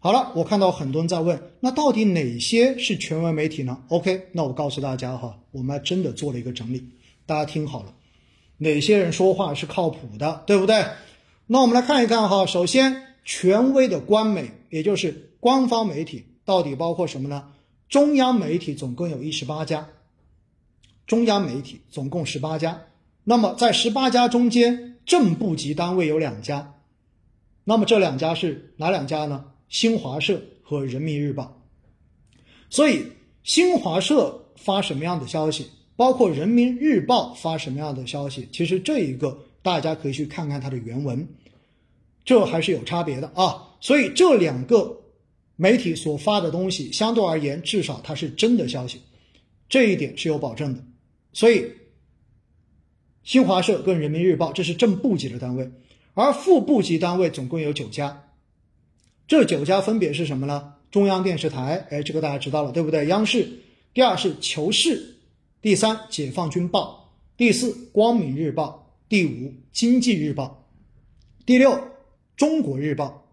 好了，我看到很多人在问，那到底哪些是权威媒体呢？OK，那我告诉大家哈，我们还真的做了一个整理，大家听好了，哪些人说话是靠谱的，对不对？那我们来看一看哈，首先权威的官媒，也就是官方媒体，到底包括什么呢？中央媒体总共有一十八家，中央媒体总共十八家，那么在十八家中间，正部级单位有两家，那么这两家是哪两家呢？新华社和人民日报，所以新华社发什么样的消息，包括人民日报发什么样的消息，其实这一个大家可以去看看它的原文，这还是有差别的啊。所以这两个媒体所发的东西，相对而言，至少它是真的消息，这一点是有保证的。所以新华社跟人民日报这是正部级的单位，而副部级单位总共有九家。这九家分别是什么呢？中央电视台，哎，这个大家知道了，对不对？央视，第二是求是，第三解放军报，第四光明日报，第五经济日报，第六中国日报，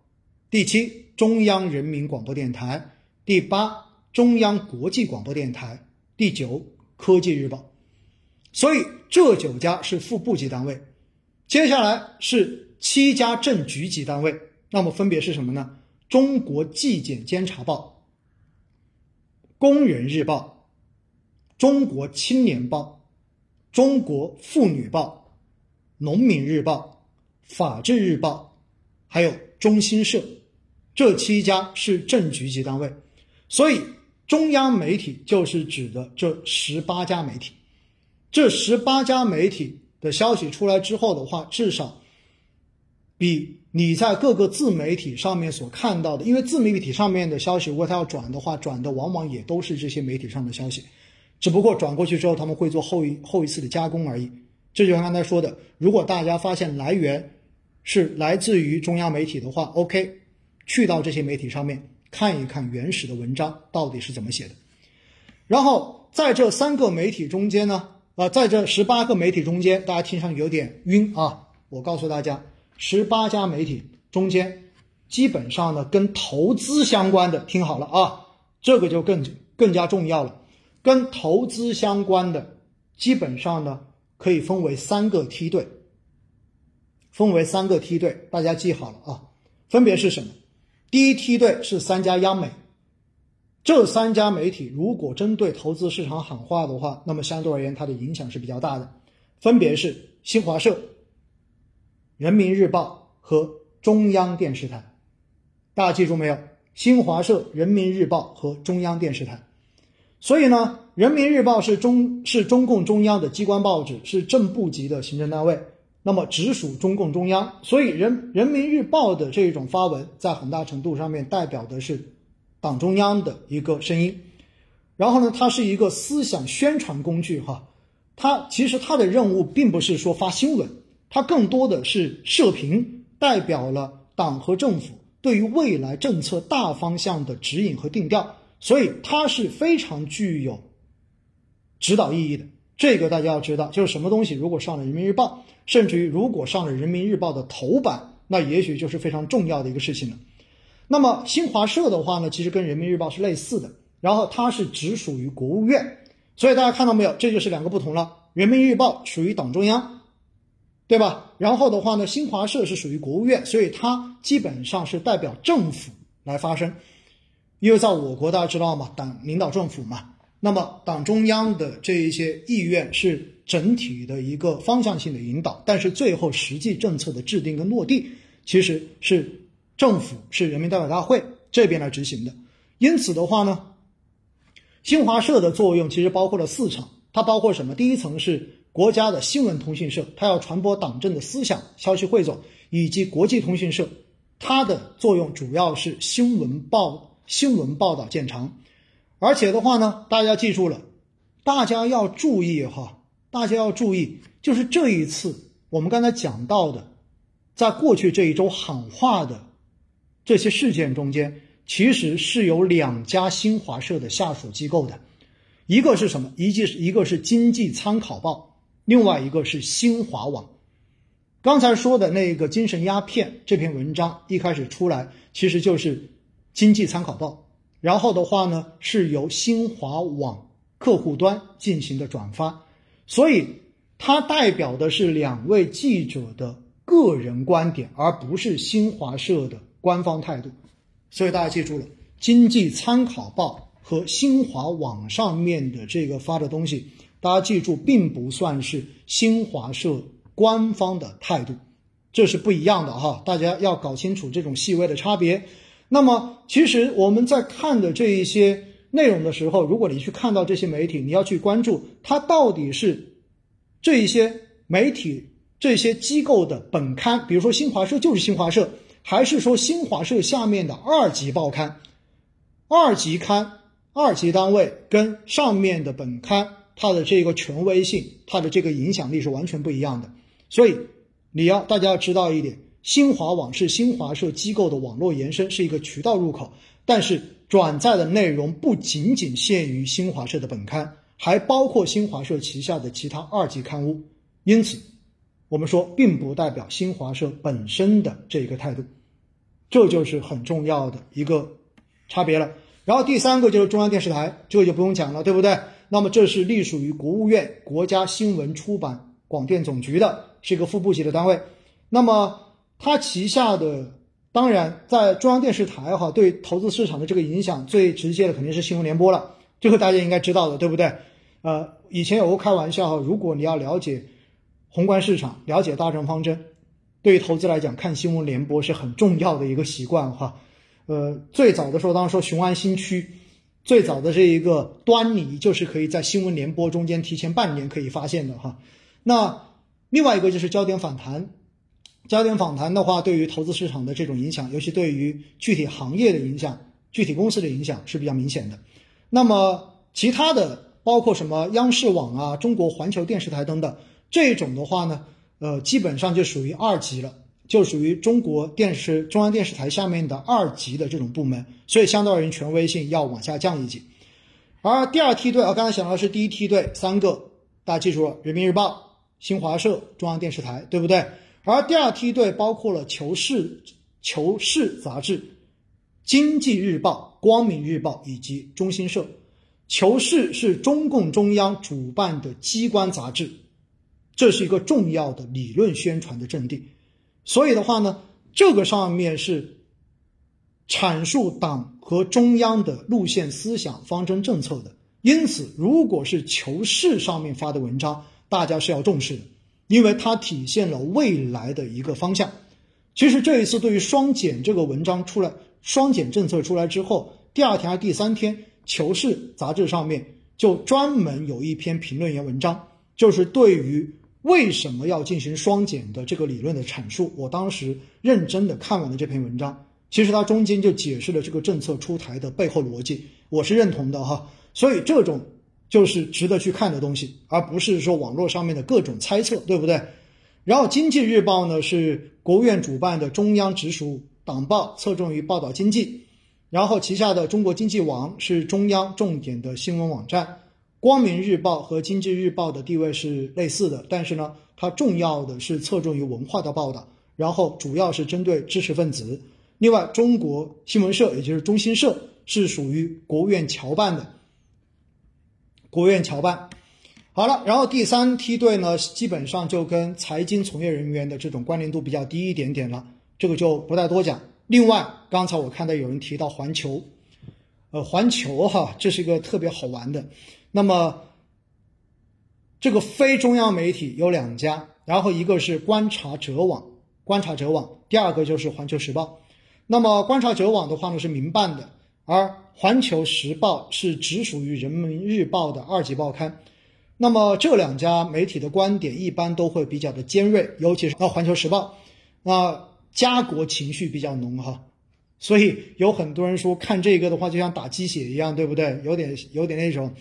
第七中央人民广播电台，第八中央国际广播电台，第九科技日报。所以这九家是副部级单位，接下来是七家正局级单位，那么分别是什么呢？中国纪检监察报、工人日报、中国青年报、中国妇女报、农民日报、法制日报，还有中新社，这七家是正局级单位。所以，中央媒体就是指的这十八家媒体。这十八家媒体的消息出来之后的话，至少比。你在各个自媒体上面所看到的，因为自媒体上面的消息，如果他要转的话，转的往往也都是这些媒体上的消息，只不过转过去之后，他们会做后一后一次的加工而已。这就像刚才说的，如果大家发现来源是来自于中央媒体的话，OK，去到这些媒体上面看一看原始的文章到底是怎么写的。然后在这三个媒体中间呢，呃，在这十八个媒体中间，大家听上有点晕啊，我告诉大家。十八家媒体中间，基本上呢跟投资相关的，听好了啊，这个就更更加重要了。跟投资相关的，基本上呢可以分为三个梯队，分为三个梯队，大家记好了啊，分别是什么？第一梯队是三家央媒，这三家媒体如果针对投资市场喊话的话，那么相对而言它的影响是比较大的，分别是新华社。人民日报和中央电视台，大家记住没有？新华社、人民日报和中央电视台。所以呢，人民日报是中是中共中央的机关报纸，是正部级的行政单位，那么直属中共中央。所以人人民日报的这种发文，在很大程度上面代表的是党中央的一个声音。然后呢，它是一个思想宣传工具，哈，它其实它的任务并不是说发新闻。它更多的是社评，代表了党和政府对于未来政策大方向的指引和定调，所以它是非常具有指导意义的。这个大家要知道，就是什么东西如果上了人民日报，甚至于如果上了人民日报的头版，那也许就是非常重要的一个事情了。那么新华社的话呢，其实跟人民日报是类似的，然后它是直属于国务院，所以大家看到没有，这就是两个不同了。人民日报属于党中央。对吧？然后的话呢，新华社是属于国务院，所以它基本上是代表政府来发声。因为在我国，大家知道嘛，党领导政府嘛，那么党中央的这一些意愿是整体的一个方向性的引导，但是最后实际政策的制定跟落地，其实是政府是人民代表大会这边来执行的。因此的话呢，新华社的作用其实包括了四层，它包括什么？第一层是。国家的新闻通讯社，它要传播党政的思想、消息汇总，以及国际通讯社，它的作用主要是新闻报、新闻报道见长。而且的话呢，大家记住了，大家要注意哈，大家要注意，就是这一次我们刚才讲到的，在过去这一周喊话的这些事件中间，其实是有两家新华社的下属机构的，一个是什么？一记是一个是经济参考报。另外一个是新华网，刚才说的那个精神鸦片这篇文章一开始出来，其实就是经济参考报，然后的话呢是由新华网客户端进行的转发，所以它代表的是两位记者的个人观点，而不是新华社的官方态度。所以大家记住了，经济参考报和新华网上面的这个发的东西，大家记住，并不算是新华社官方的态度。这是不一样的哈，大家要搞清楚这种细微的差别。那么，其实我们在看的这一些内容的时候，如果你去看到这些媒体，你要去关注它到底是这一些媒体、这些机构的本刊，比如说新华社就是新华社，还是说新华社下面的二级报刊、二级刊、二级单位跟上面的本刊，它的这个权威性、它的这个影响力是完全不一样的，所以。你要大家要知道一点，新华网是新华社机构的网络延伸，是一个渠道入口。但是转载的内容不仅仅限于新华社的本刊，还包括新华社旗下的其他二级刊物。因此，我们说并不代表新华社本身的这个态度，这就是很重要的一个差别了。然后第三个就是中央电视台，这个就不用讲了，对不对？那么这是隶属于国务院国家新闻出版广电总局的。是一个副部级的单位，那么它旗下的当然在中央电视台哈，对投资市场的这个影响最直接的肯定是新闻联播了，这个大家应该知道的，对不对？呃，以前有过开玩笑哈，如果你要了解宏观市场，了解大政方针，对于投资来讲，看新闻联播是很重要的一个习惯哈。呃，最早的时候，当时说雄安新区，最早的这一个端倪就是可以在新闻联播中间提前半年可以发现的哈。那另外一个就是焦点访谈，焦点访谈的话，对于投资市场的这种影响，尤其对于具体行业的影响、具体公司的影响是比较明显的。那么其他的，包括什么央视网啊、中国环球电视台等等，这种的话呢，呃，基本上就属于二级了，就属于中国电视中央电视台下面的二级的这种部门，所以相对而言权威性要往下降一级。而第二梯队啊，刚才讲到是第一梯队三个，大家记住了，人民日报。新华社、中央电视台，对不对？而第二梯队包括了《求是》《求是》杂志、《经济日报》、《光明日报》以及中新社。《求是》是中共中央主办的机关杂志，这是一个重要的理论宣传的阵地。所以的话呢，这个上面是阐述党和中央的路线、思想、方针、政策的。因此，如果是《求是》上面发的文章，大家是要重视的，因为它体现了未来的一个方向。其实这一次对于双减这个文章出来，双减政策出来之后，第二天还是第三天，《求是》杂志上面就专门有一篇评论员文章，就是对于为什么要进行双减的这个理论的阐述。我当时认真的看完了这篇文章，其实它中间就解释了这个政策出台的背后逻辑，我是认同的哈。所以这种。就是值得去看的东西，而不是说网络上面的各种猜测，对不对？然后《经济日报》呢是国务院主办的中央直属党报，侧重于报道经济。然后旗下的中国经济网是中央重点的新闻网站。《光明日报》和《经济日报》的地位是类似的，但是呢，它重要的是侧重于文化的报道，然后主要是针对知识分子。另外，中国新闻社也就是中新社是属于国务院侨办的。国务院侨办，好了，然后第三梯队呢，基本上就跟财经从业人员的这种关联度比较低一点点了，这个就不再多讲。另外，刚才我看到有人提到环球，呃，环球哈，这是一个特别好玩的。那么，这个非中央媒体有两家，然后一个是观察者网，观察者网，第二个就是环球时报。那么，观察者网的话呢是民办的。而环球时报是直属于人民日报的二级报刊，那么这两家媒体的观点一般都会比较的尖锐，尤其是那环球时报，那家国情绪比较浓哈，所以有很多人说看这个的话就像打鸡血一样，对不对？有点有点那种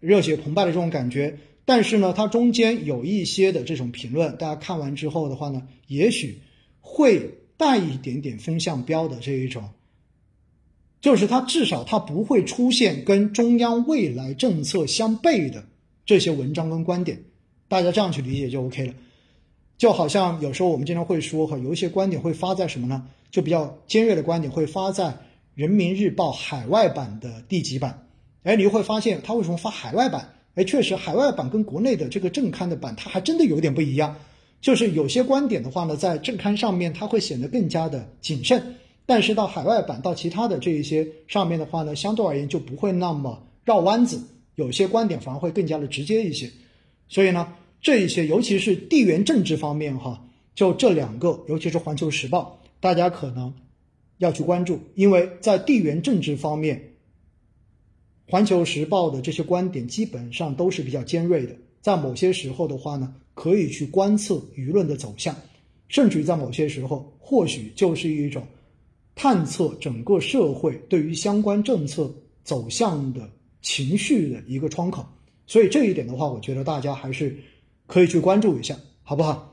热血澎湃的这种感觉。但是呢，它中间有一些的这种评论，大家看完之后的话呢，也许会带一点点风向标的这一种。就是它至少它不会出现跟中央未来政策相悖的这些文章跟观点，大家这样去理解就 OK 了。就好像有时候我们经常会说哈，有一些观点会发在什么呢？就比较尖锐的观点会发在人民日报海外版的第几版，哎，你会发现它为什么发海外版？哎，确实，海外版跟国内的这个正刊的版，它还真的有点不一样。就是有些观点的话呢，在正刊上面它会显得更加的谨慎，但是到海外版到其他的这一些上面的话呢，相对而言就不会那么绕弯子，有些观点反而会更加的直接一些。所以呢，这一些尤其是地缘政治方面哈，就这两个，尤其是《环球时报》，大家可能要去关注，因为在地缘政治方面，《环球时报》的这些观点基本上都是比较尖锐的，在某些时候的话呢。可以去观测舆论的走向，甚至于在某些时候，或许就是一种探测整个社会对于相关政策走向的情绪的一个窗口。所以这一点的话，我觉得大家还是可以去关注一下，好不好？